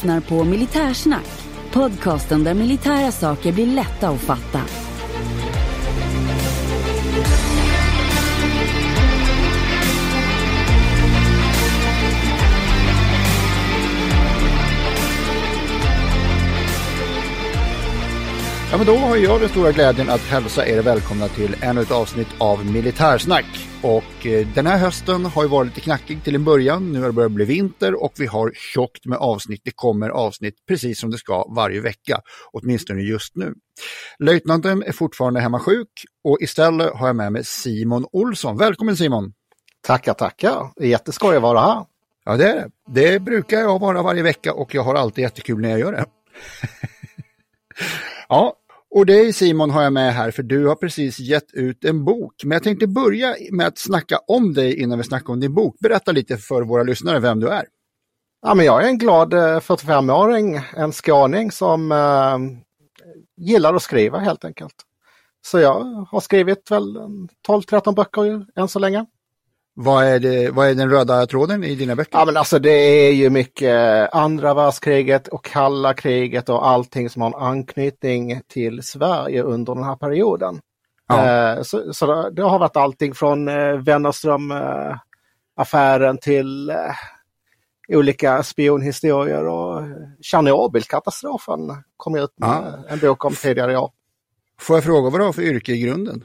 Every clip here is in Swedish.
lyssnar på Militärsnack. Podcasten där militära saker blir lätta att fatta. Ja, men då har jag den stora glädjen att hälsa er välkomna till ännu ett avsnitt av Militärsnack. Och eh, den här hösten har ju varit lite knackig till en början. Nu har det börjat bli vinter och vi har tjockt med avsnitt. Det kommer avsnitt precis som det ska varje vecka, åtminstone just nu. Löjtnanten är fortfarande hemma sjuk och istället har jag med mig Simon Olsson. Välkommen Simon! Tackar, tackar! Jätteskoj att vara här. Ja, det är det. Det brukar jag vara varje vecka och jag har alltid jättekul när jag gör det. ja, och dig Simon har jag med här för du har precis gett ut en bok. Men jag tänkte börja med att snacka om dig innan vi snackar om din bok. Berätta lite för våra lyssnare vem du är. Ja, men jag är en glad eh, 45-åring, en skåning som eh, gillar att skriva helt enkelt. Så jag har skrivit väl 12-13 böcker än så länge. Vad är, det, vad är den röda tråden i dina böcker? Ja men alltså det är ju mycket andra världskriget och kalla kriget och allting som har en anknytning till Sverige under den här perioden. Ja. Eh, så, så det har varit allting från eh, Wennerström-affären till eh, olika spionhistorier och Tjernobylkatastrofen kom ut med ja. en bok om tidigare i år. Får jag fråga vad du har för yrke i grunden?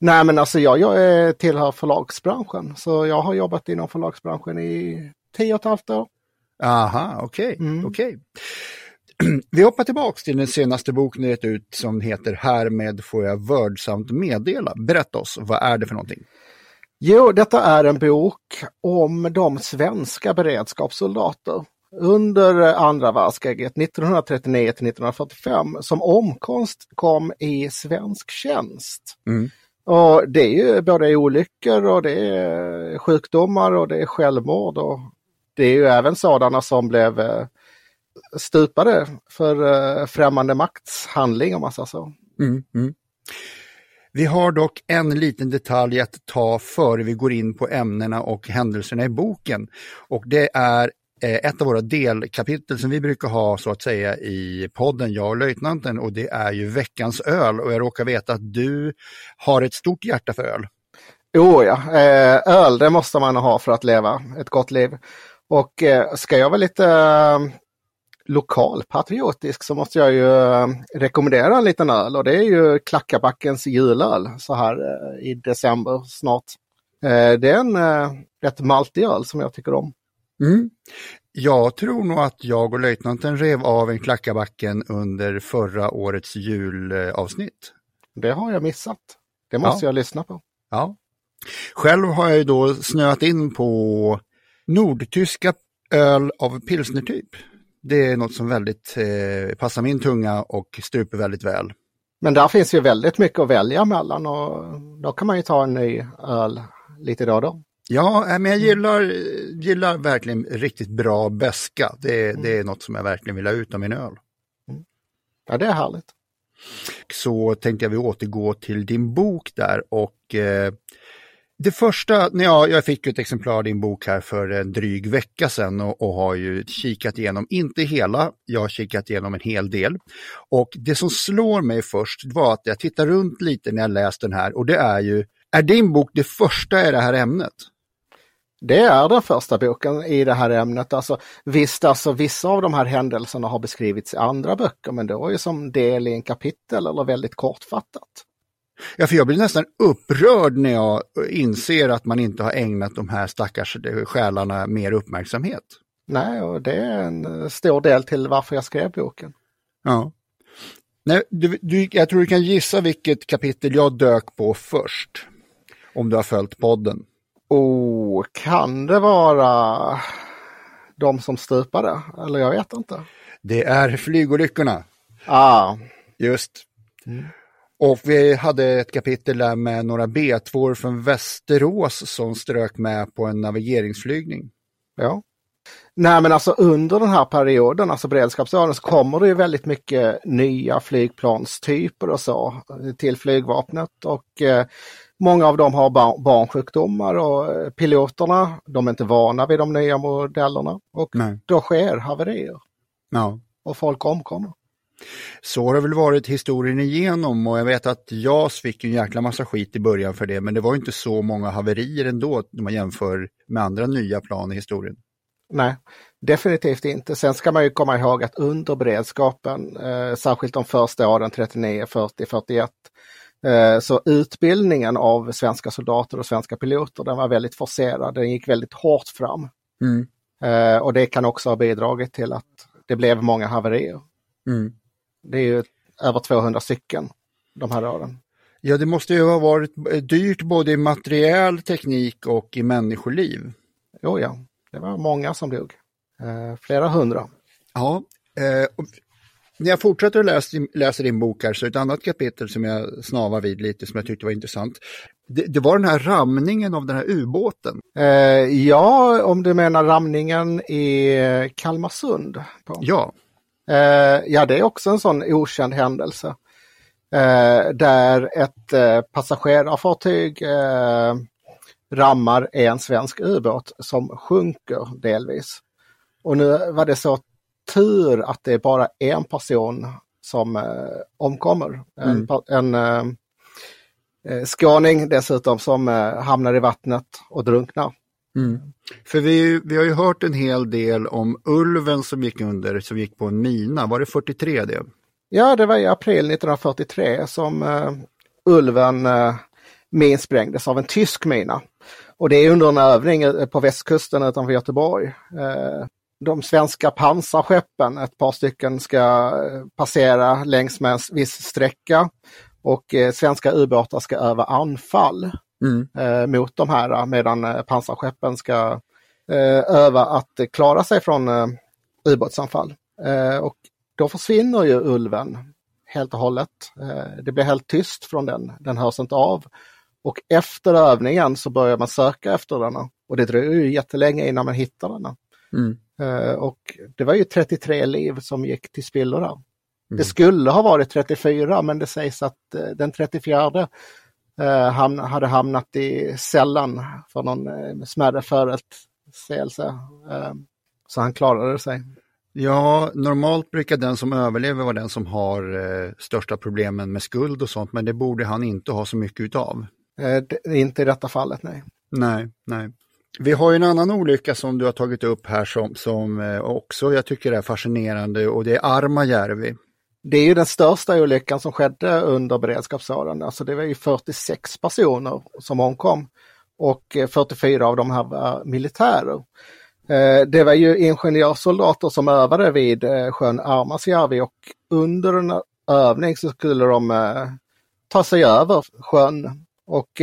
Nej men alltså jag, jag tillhör förlagsbranschen så jag har jobbat inom förlagsbranschen i tio och ett halvt år. Aha, okej. Okay, mm. okay. Vi hoppar tillbaks till den senaste boken ni gett ut som heter Härmed får jag vördsamt meddela. Berätta oss, vad är det för någonting? Jo, detta är en bok om de svenska beredskapssoldater under andra världskriget 1939 till 1945 som omkonst kom i svensk tjänst. Mm. Och det är ju både olyckor och det är eh, sjukdomar och det är självmord och det är ju även sådana som blev eh, stupade för eh, främmande makts handling om man säger så. Mm, mm. Vi har dock en liten detalj att ta före vi går in på ämnena och händelserna i boken. Och det är Eh, ett av våra delkapitel som vi brukar ha så att säga i podden, jag och löjtnanten, och det är ju veckans öl. Och jag råkar veta att du har ett stort hjärta för öl. Jo ja, eh, öl det måste man ha för att leva ett gott liv. Och eh, ska jag vara lite eh, lokalpatriotisk så måste jag ju eh, rekommendera en liten öl och det är ju Klackabackens julöl så här i december snart. Det är en rätt maltig öl som jag tycker om. Mm. Jag tror nog att jag och löjtnanten rev av en klackabacken under förra årets julavsnitt. Det har jag missat. Det måste ja. jag lyssna på. Ja. Själv har jag då snöat in på nordtyska öl av pilsnertyp. Det är något som väldigt eh, passar min tunga och struper väldigt väl. Men där finns ju väldigt mycket att välja mellan och då kan man ju ta en ny öl lite då och då. Ja, men jag gillar, gillar verkligen riktigt bra beska. Det, det är något som jag verkligen vill ha ut av min öl. Mm. Ja, det är härligt. Så tänkte jag vi återgå till din bok där och eh, det första, när jag, jag fick ett exemplar av din bok här för en dryg vecka sedan och, och, har ju kikat igenom, inte hela, jag har kikat igenom en hel del. Och det som slår mig först var att jag tittar runt lite när jag läst den här och det är ju, är din bok det första i det här ämnet? Det är den första boken i det här ämnet. Alltså, visst, alltså, vissa av de här händelserna har beskrivits i andra böcker, men då är som del i en kapitel eller väldigt kortfattat. Ja, för jag blir nästan upprörd när jag inser att man inte har ägnat de här stackars själarna mer uppmärksamhet. Nej, och det är en stor del till varför jag skrev boken. Ja. Nej, du, du, jag tror du kan gissa vilket kapitel jag dök på först. Om du har följt podden. Oh, kan det vara de som stupade? Eller jag vet inte. Det är flygolyckorna. Ah. Just. Mm. Och vi hade ett kapitel där med några B2 från Västerås som strök med på en navigeringsflygning. Ja. Nej men alltså under den här perioden, alltså beredskapsåren, så kommer det ju väldigt mycket nya flygplanstyper och så till flygvapnet och eh, många av dem har bar barnsjukdomar och eh, piloterna, de är inte vana vid de nya modellerna och Nej. då sker haverier. Ja. Och folk omkommer. Så har det väl varit historien igenom och jag vet att JAS fick en jäkla massa skit i början för det men det var inte så många haverier ändå om man jämför med andra nya plan i historien. Nej, definitivt inte. Sen ska man ju komma ihåg att under beredskapen, eh, särskilt de första åren 39, 40, 41, eh, så utbildningen av svenska soldater och svenska piloter den var väldigt forcerad. Den gick väldigt hårt fram. Mm. Eh, och det kan också ha bidragit till att det blev många haverier. Mm. Det är ju över 200 stycken de här åren. Ja, det måste ju ha varit dyrt både i materiell teknik och i människoliv. Jo, ja. Det var många som dog. Eh, flera hundra. Ja, eh, när jag fortsätter att läsa, läsa din bok här så är ett annat kapitel som jag snavar vid lite som jag tyckte var intressant. Det, det var den här ramningen av den här ubåten. Eh, ja, om du menar ramningen i Kalmarsund. På. Ja. Eh, ja, det är också en sån okänd händelse. Eh, där ett eh, passagerarfartyg eh, rammar en svensk ubåt som sjunker delvis. Och nu var det så tur att det är bara en person som eh, omkommer. Mm. En, en eh, eh, skåning dessutom som eh, hamnar i vattnet och drunknar. Mm. För vi, vi har ju hört en hel del om ulven som gick under, som gick på en mina. Var det 43 det? Ja, det var i april 1943 som uh, ulven uh, minsprängdes av en tysk mina. Och det är under en övning uh, på västkusten utanför Göteborg. Uh, de svenska pansarskeppen, ett par stycken, ska passera längs med en viss sträcka och svenska ubåtar ska öva anfall mm. eh, mot de här medan eh, pansarskeppen ska eh, öva att klara sig från eh, ubåtsanfall. Eh, och då försvinner ju ulven helt och hållet. Eh, det blir helt tyst från den, den hörs inte av. Och efter övningen så börjar man söka efter den och det dröjer ju jättelänge innan man hittar den. Mm. Eh, och det var ju 33 liv som gick till spillo. Mm. Det skulle ha varit 34 men det sägs att den 34 eh, hade hamnat i cellen för någon eh, smärre förutsägelse. Eh, så han klarade sig. Ja, normalt brukar den som överlever vara den som har eh, största problemen med skuld och sånt, men det borde han inte ha så mycket utav. Eh, det, inte i detta fallet, nej. Nej, nej. Vi har en annan olycka som du har tagit upp här som, som eh, också jag tycker är fascinerande och det är Armajärvi. Det är ju den största olyckan som skedde under beredskapsåren. Alltså det var ju 46 personer som omkom och eh, 44 av de här var militärer. Eh, det var ju ingenjörssoldater som övade vid sjön Armasjärvi och under en övning så skulle de ta sig över sjön och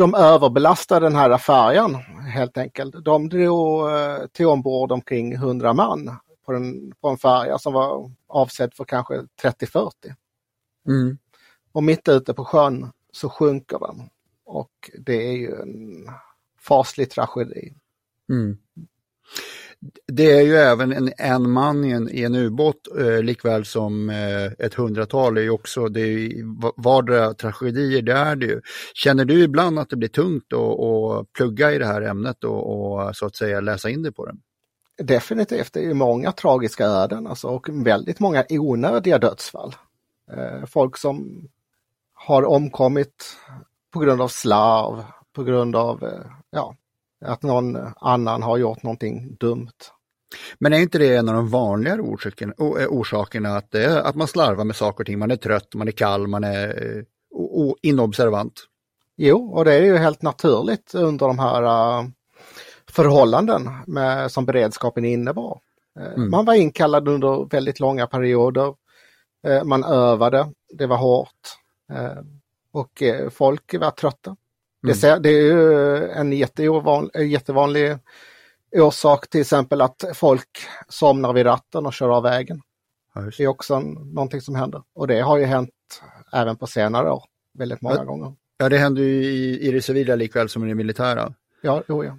De överbelastade den här färjan helt enkelt. De drog eh, till ombord omkring 100 man på, den, på en färja som var avsedd för kanske 30-40. Mm. Och mitt ute på sjön så sjunker den. Och det är ju en faslig tragedi. Mm det är ju även en, en man i en, i en ubåt eh, likväl som eh, ett hundratal är ju också, det är vardera tragedier, det är det ju. Känner du ibland att det blir tungt att plugga i det här ämnet och, och, så att säga läsa in dig på det? Definitivt, det är ju många tragiska öden alltså, och väldigt många onödiga dödsfall. Eh, folk som har omkommit på grund av slarv, på grund av eh, ja, att någon annan har gjort någonting dumt. Men är inte det en av de vanligare orsakerna, eh, orsakerna att, är, att man slarvar med saker och ting? Man är trött, man är kall, man är eh, inobservant. Jo, och det är ju helt naturligt under de här förhållanden med, som beredskapen innebar. Mm. Man var inkallad under väldigt långa perioder. Man övade, det var hårt och folk var trötta. Mm. Det, är ju en jättevanlig orsak till exempel att folk somnar vid ratten och kör av vägen. Ja, det är också en, någonting som händer och det har ju hänt även på senare år väldigt många ja, gånger. Ja, det händer ju i, i det civila likväl som i det militära. Ja, jo, ja.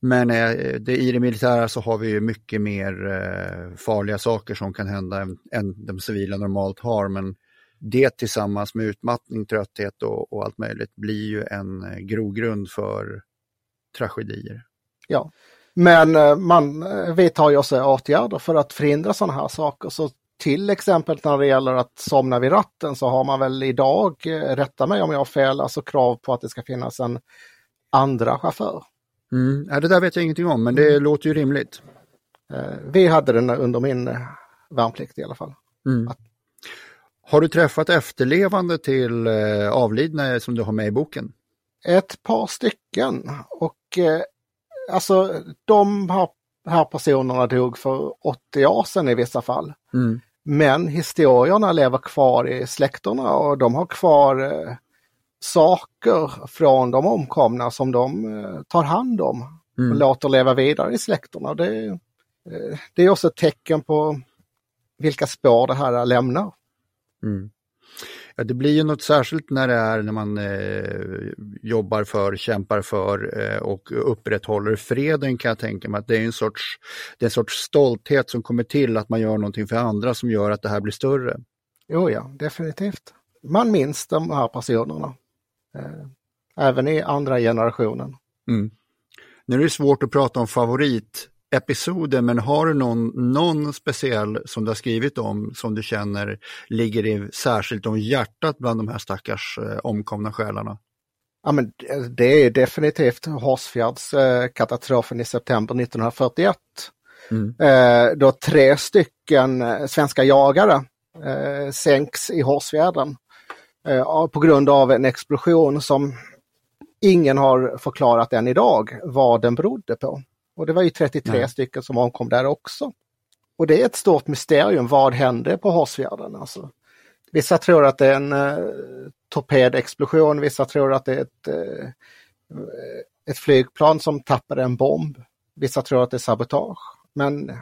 Men eh, det, i det militära så har vi ju mycket mer eh, farliga saker som kan hända än, än de civila normalt har. Men det tillsammans med utmattning, trötthet och, och allt möjligt blir ju en eh, grogrund för tragedier. Ja, men eh, man eh, vidtar ju också åtgärder för att förhindra sådana här saker. Så till exempel när det gäller att somna vid ratten så har man väl idag, rätta mig om jag har fel, alltså krav på att det ska finnas en andra chaufför. Mm. Ja, det där vet jag ingenting om, men det mm. låter ju rimligt. Vi hade den under min värnplikt i alla fall. Mm. Att... Har du träffat efterlevande till avlidna som du har med i boken? Ett par stycken och alltså de här, här personerna dog för 80 år sedan i vissa fall. Mm. Men historierna lever kvar i släkterna och de har kvar eh, saker från de omkomna som de eh, tar hand om och mm. låter leva vidare i släkterna. Det, eh, det är också ett tecken på vilka spår det här lämnar. Mm. Ja, det blir ju något särskilt när det är när man eh, jobbar för, kämpar för eh, och upprätthåller freden kan jag tänka mig. att Det är en sorts, det är en sorts stolthet som kommer till att man gör någonting för andra som gör att det här blir större. Jo ja, definitivt. Man minns de här personerna. Eh, även i andra generationen. Mm. Nu är det svårt att prata om favorit episoder, men har du någon, någon speciell som du har skrivit om som du känner ligger i, särskilt om hjärtat bland de här stackars eh, omkomna själarna? Ja, men det är definitivt Hårsfjärdskatastrofen i september 1941. Mm. Eh, då tre stycken eh, svenska jagare eh, sänks i Hårsfjärden eh, på grund av en explosion som ingen har förklarat än idag vad den berodde på. Och det var ju 33 Nej. stycken som omkom där också. Och det är ett stort mysterium, vad hände på Hårsfjärden? Alltså, vissa tror att det är en uh, torpedexplosion, vissa tror att det är ett, uh, ett flygplan som tappade en bomb. Vissa tror att det är sabotage. Men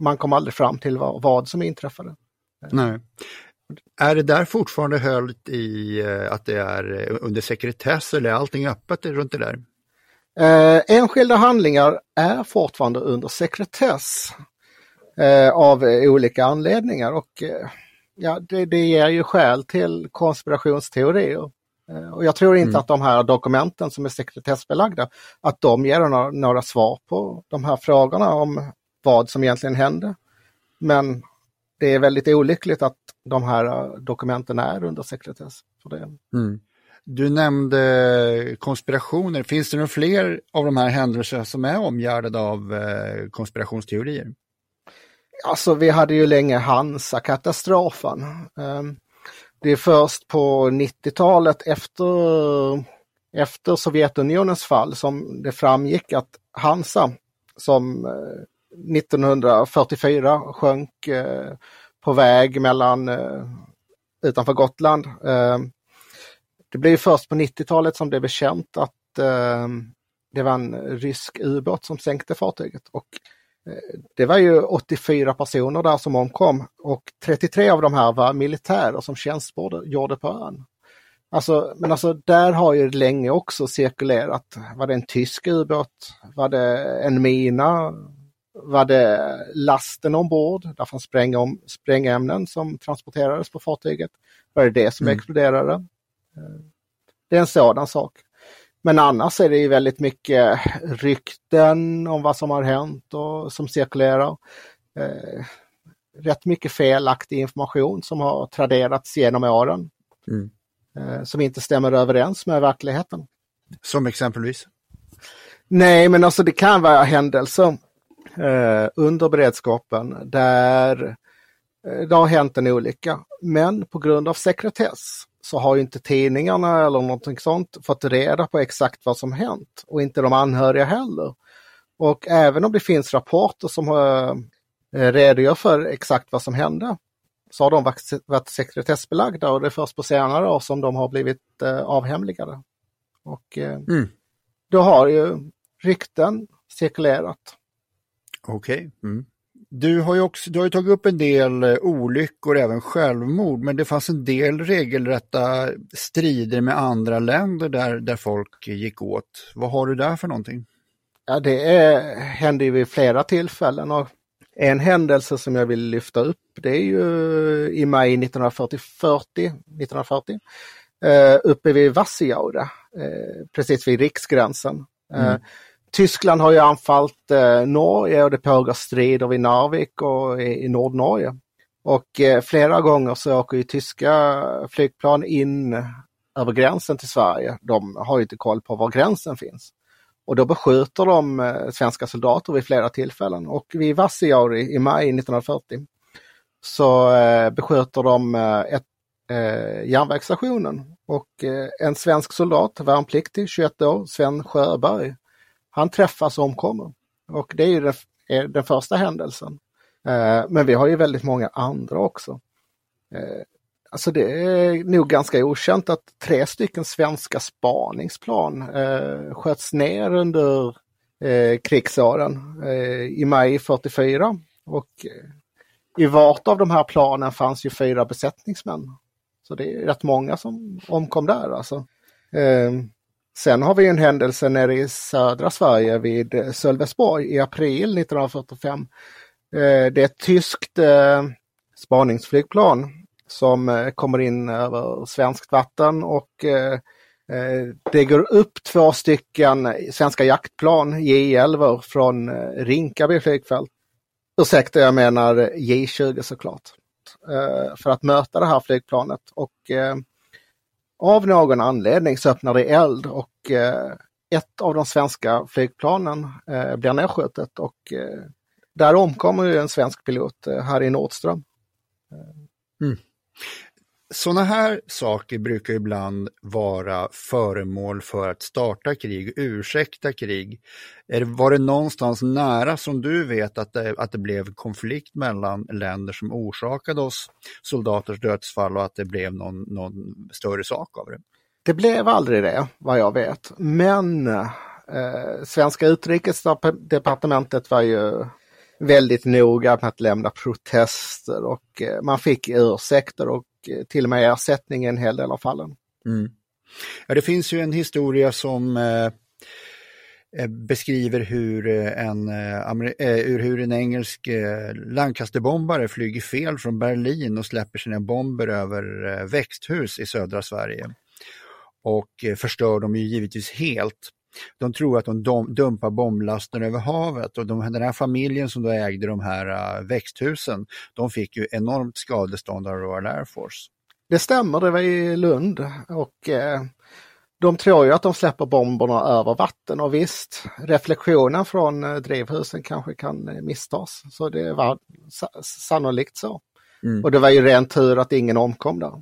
man kom aldrig fram till vad, vad som inträffade. Nej. Är det där fortfarande höljt i uh, att det är under sekretess eller är allting öppet runt det där? Eh, enskilda handlingar är fortfarande under sekretess eh, av olika anledningar och eh, ja, det, det ger ju skäl till konspirationsteorier. Eh, och jag tror inte mm. att de här dokumenten som är sekretessbelagda, att de ger några, några svar på de här frågorna om vad som egentligen hände. Men det är väldigt olyckligt att de här dokumenten är under sekretess. För det. Mm. Du nämnde konspirationer. Finns det några fler av de här händelserna som är omgärdade av eh, konspirationsteorier? Alltså vi hade ju länge Hansa-katastrofen. Ehm, det är först på 90-talet efter, efter Sovjetunionens fall som det framgick att Hansa som eh, 1944 sjönk eh, på väg mellan utanför Gotland ehm, det blev först på 90-talet som det blev känt att eh, det var en rysk ubåt som sänkte fartyget. Och eh, det var ju 84 personer där som omkom och 33 av de här var militärer som tjänstgjorde på ön. Alltså, men alltså där har ju länge också cirkulerat, var det en tysk ubåt? Var det en mina? var det lasten ombord, där fanns sprängämnen som transporterades på fartyget. Var det det som mm. exploderade? Det är en sådan sak. Men annars är det ju väldigt mycket rykten om vad som har hänt och som cirkulerar. Eh, rätt mycket felaktig information som har traderats genom åren. Mm. Eh, som inte stämmer överens med verkligheten. Som exempelvis? Nej, men alltså det kan vara händelser eh, under beredskapen där det har hänt en olycka. Men på grund av sekretess så har inte tidningarna eller någonting sånt fått reda på exakt vad som hänt och inte de anhöriga heller. Och även om det finns rapporter som eh, redogör för exakt vad som hände så har de varit sekretessbelagda och det är först på senare år som de har blivit eh, avhemligade. Och eh, mm. då har ju rykten cirkulerat. Okej. Okay. Mm. Du har ju också du har tagit upp en del eh, olyckor, även självmord, men det fanns en del regelrätta strider med andra länder där, där folk gick åt. Vad har du där för någonting? Ja, det är, hände ju vid flera tillfällen och en händelse som jag vill lyfta upp det är ju i maj 1940, 40, 1940 eh, uppe vid Vassijaure, eh, precis vid riksgränsen. Mm. Tyskland har ju anfallit eh, Norge och det pågår strider vid Narvik och i, i Nordnorge. Och eh, flera gånger så åker ju tyska flygplan in över gränsen till Sverige. De har ju inte koll på var gränsen finns. Och då beskjuter de eh, svenska soldater vid flera tillfällen och vid Vassijaure i maj 1940 så eh, beskjuter de eh, ett, eh, järnvägsstationen och eh, en svensk soldat, värnpliktig, 21 år, Sven Sjöberg, han träffas och omkommer. Och det är ju den, är den första händelsen. Eh, men vi har ju väldigt många andra också. Eh, alltså det är nog ganska okänt att tre stycken svenska spaningsplan eh, sköts ner under eh, krigsåren eh, i maj 44. Och eh, i vart av de här planen fanns ju fyra besättningsmän. Så det är rätt många som omkom där alltså. Eh, Sen har vi en händelse nere i södra Sverige vid eh, Sölvesborg i april 1945. Eh, det är ett tyskt eh, spaningsflygplan som kommer in över svenskt vatten och det går upp två stycken svenska jaktplan, J11 från Rinkaby flygfält ursäkta jag menar J20 såklart, för att möta det här flygplanet. Och av någon anledning så öppnar det eld och eh, ett av de svenska flygplanen eh, blir nedskjutet och eh, där omkommer en svensk pilot, eh, Harry Nordström. Mm. Sådana här saker brukar ibland vara föremål för att starta krig, ursäkta krig. Var det någonstans nära som du vet att det, att det blev konflikt mellan länder som orsakade oss soldaters dödsfall och att det blev någon, någon större sak av det? Det blev aldrig det, vad jag vet. Men eh, svenska utrikesdepartementet var ju väldigt noga med att lämna protester och eh, man fick ursäkter och Eh, till och med ersättning i en hel del av fallen. Mm. Ja, det finns ju en historia som eh, eh beskriver hur eh, en, eh, hur en engelsk eh, Lancasterbombare flyger fel från Berlin och släpper sina bomber över växthus i södra Sverige. Och förstör dem ju givetvis helt. De tror att de dumpar bomblasten över havet och de, den här familjen som då ägde de här uh, växthusen, de fick ju enormt skadestånd av Royal Air Force. Det stämmer, det var i Lund och eh, de tror ju att de släpper bomberna över vatten och visst, reflektionen från eh, drivhusen kanske kan eh, misstas. Så det var sa sannolikt så. Mm. Och det var ju ren tur att ingen omkom där.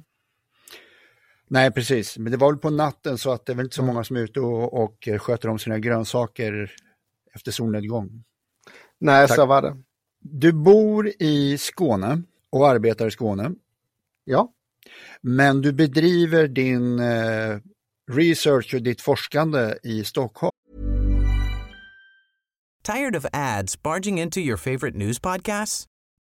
Nej, precis. Men det var väl på natten så att det är väl inte så många som är ute och, och sköter om sina grönsaker efter solnedgång. Nej, Tack. så var det. Du bor i Skåne och arbetar i Skåne. Ja. Men du bedriver din eh, research och ditt forskande i Stockholm. Tired of ads barging into your favorite news podcasts?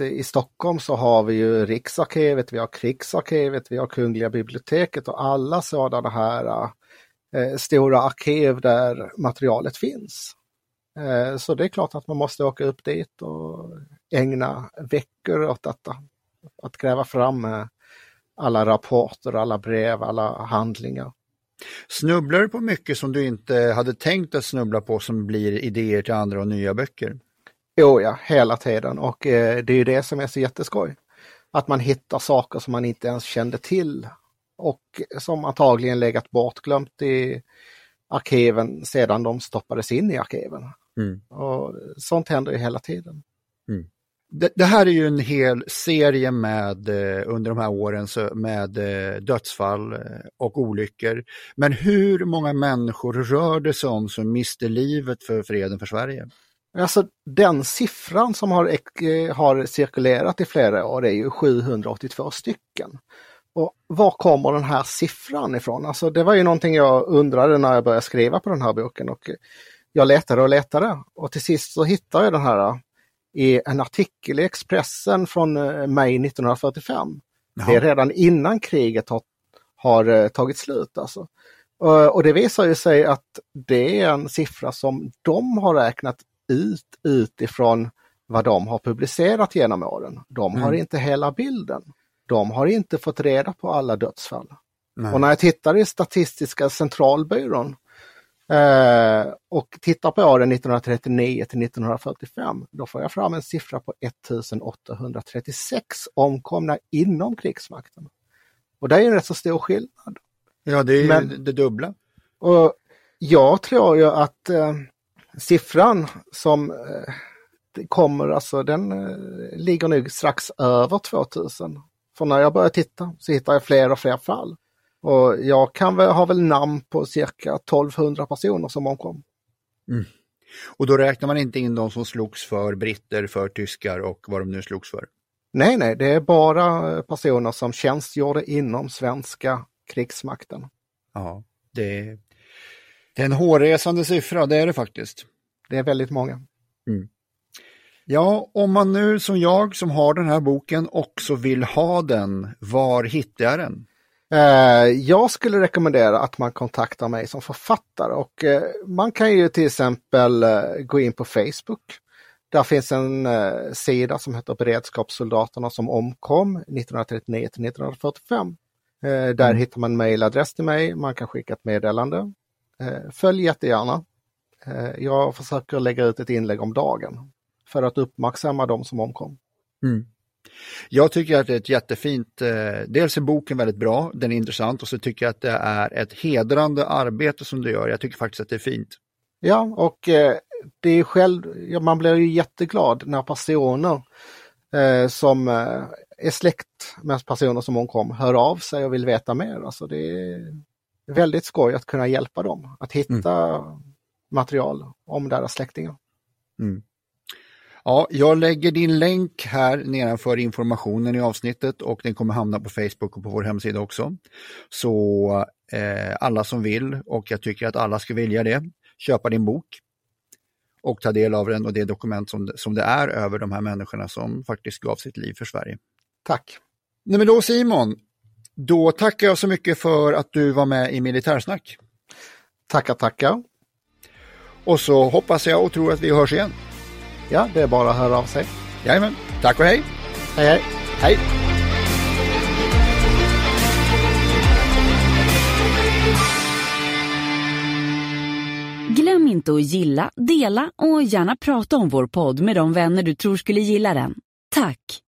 Eh, i Stockholm så har vi ju Riksarkivet, vi har Krigsarkivet, vi har Kungliga biblioteket och alla sådana här eh, eh, stora arkiv där materialet finns. Eh, så det är klart att man måste åka upp dit och ägna veckor åt detta. Att gräva fram eh, alla rapporter, alla brev, alla handlingar. Snubblar du på mycket som du inte hade tänkt att snubbla på som blir idéer till andra och nya böcker? Jo ja, hela tiden och eh, det är ju det som är så jätteskoj. Att man hittar saker som man inte ens kände till och som antagligen legat bortglömt i arkiven sedan de stoppades in i arkiven. Mm. Och sånt händer ju hela tiden. Mm. Det, det, här är ju en hel serie med eh, under de här åren så, med eh, dödsfall eh, och olyckor. Men hur många människor rör det sig om som miste livet för freden för Sverige? Alltså den siffran som har, eh, har cirkulerat i flera år är ju 782 stycken. Och var kommer den här siffran ifrån? Alltså det var ju någonting jag undrade när jag började skriva på den här boken och jag letade och letade och till sist så hittade jag den här äh, i en artikel i Expressen från maj 1945. Jaha. Det är redan innan kriget har, har tagit slut alltså. Och det visar ju sig att det är en siffra som de har räknat ut utifrån vad de har publicerat genom åren. De har mm. inte hela bilden. De har inte fått reda på alla dödsfall. Nej. Och när jag tittar i Statistiska centralbyrån Eh, och tittar på åren 1939 till 1945, då får jag fram en siffra på 1836 omkomna inom krigsmakten. Och det är en rätt så stor skillnad. Ja, det är Men, det dubbla. Och jag tror ju att eh, siffran som eh, kommer, alltså den eh, ligger nu strax över 2000. För när jag börjar titta så hittar jag fler och fler fall. Och jag kan väl, ha väl namn på cirka 1200 personer som omkom. Mm. Och då räknar man inte in de som slogs för britter, för tyskar och vad de nu slogs för? Nej, nej, det är bara personer som tjänstgjorde inom svenska krigsmakten. Ja, det är, det är en hårresande siffra, det är det faktiskt. Det är väldigt många. Mm. Ja, om man nu som jag som har den här boken också vill ha den, var hittar jag den? Eh, jag skulle rekommendera att man kontaktar mig som författare och eh, man kan ju till exempel eh, gå in på Facebook. Där finns en sida som heter Beredskapssoldaterna som omkom 1939 till 1945. Där mm. hittar man mejladress till mig, man kan skicka ett meddelande. Följ jättegärna. Jag försöker lägga ut ett inlägg om dagen för att uppmärksamma de som omkom. Mm. Jag tycker att det är ett jättefint, eh, dels är boken väldigt bra, den är intressant och så tycker jag att det är ett hedrande arbete som du gör. Jag tycker faktiskt att det är fint. Ja, och eh, det är själv, ja, man blir ju jätteglad när personer eh, som eh, är släkt med personer som omkom hör av sig och vill veta mer. Alltså det är väldigt skoj att kunna hjälpa dem att hitta mm. material om deras släktingar. Mm. Ja, jag lägger din länk här nedanför informationen i avsnittet och den kommer hamna på Facebook och på vår hemsida också. Så eh, alla som vill och jag tycker att alla ska vilja det, köpa din bok och ta del av den och det dokument som, som det är över de här människorna som faktiskt gav sitt liv för Sverige. Tack! Nej, men då Simon, då tackar jag så mycket för att du var med i Militärsnack. Tackar, tackar! Och så hoppas jag och tror att vi hörs igen. Ja, det är bara att höra av sig. Jajamän. Tack och hej. Hej, hej. Hej. Glöm inte att gilla, dela och gärna prata om vår podd med de vänner du tror skulle gilla den. Tack!